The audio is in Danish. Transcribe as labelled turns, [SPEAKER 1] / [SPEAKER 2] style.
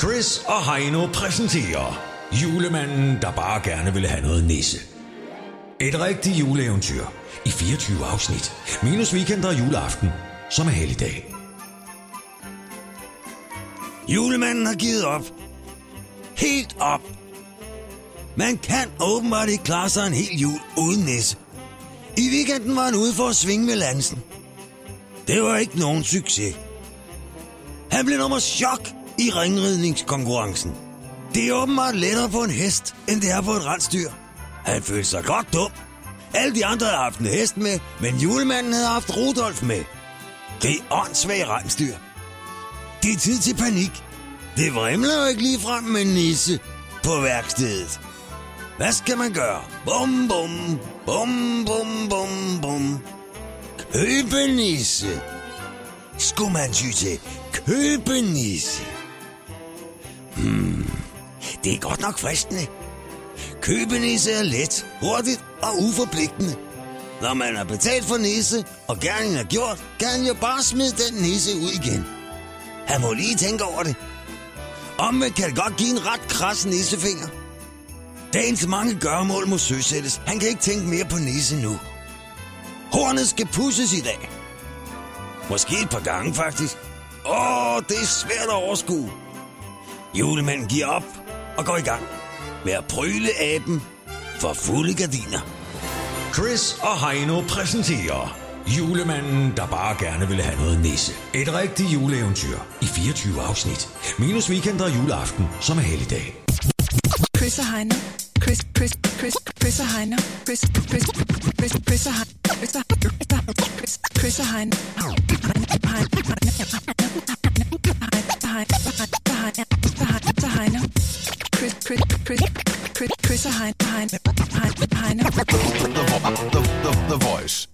[SPEAKER 1] Chris og Heino præsenterer Julemanden, der bare gerne ville have noget nisse. Et rigtigt juleeventyr i 24 afsnit. Minus weekend og juleaften, som er helligdag.
[SPEAKER 2] Julemanden har givet op. Helt op. Man kan åbenbart ikke klare sig en hel jul uden nisse. I weekenden var han ude for at svinge med lansen. Det var ikke nogen succes. Han blev nummer chok i ringridningskonkurrencen. Det er åbenbart lettere på en hest, end det er på et rensdyr. Han følte sig godt dum. Alle de andre havde haft en hest med, men julemanden havde haft Rudolf med. Det er åndssvagt rensdyr. Det er tid til panik. Det vrimler jo ikke lige frem med nisse på værkstedet. Hvad skal man gøre? Bum, bum, bum, bum, bum, bum. Købenisse. Skulle man ty til købe nisse? Det er godt nok fristende. Købenisse er let, hurtigt og uforpligtende. Når man har betalt for nisse, og gerningen er gjort, kan han jo bare smide den nisse ud igen. Han må lige tænke over det. Omvendt kan det godt give en ret kras nissefinger. Dagens mange gørmål må søsættes. Han kan ikke tænke mere på nisse nu. Hornet skal pusses i dag. Måske et par gange faktisk. Åh, det er svært at overskue. Julemanden giver op og går i gang med at prøle aben for fulde gardiner.
[SPEAKER 1] Chris og Heino præsenterer Julemanden, der bare gerne ville have noget nisse. Et rigtigt juleeventyr i 24 afsnit. Minus weekend og juleaften, som er helligdag.
[SPEAKER 3] Chris og Heino. Chris, Chris, Chris, Chris og Heino. Chris, Chris, Chris, Chris og Heino. Chris, Chris, Chris og Heino. Heino. Chris, Chris og Heino. Heino.
[SPEAKER 4] The, the, the, the voice.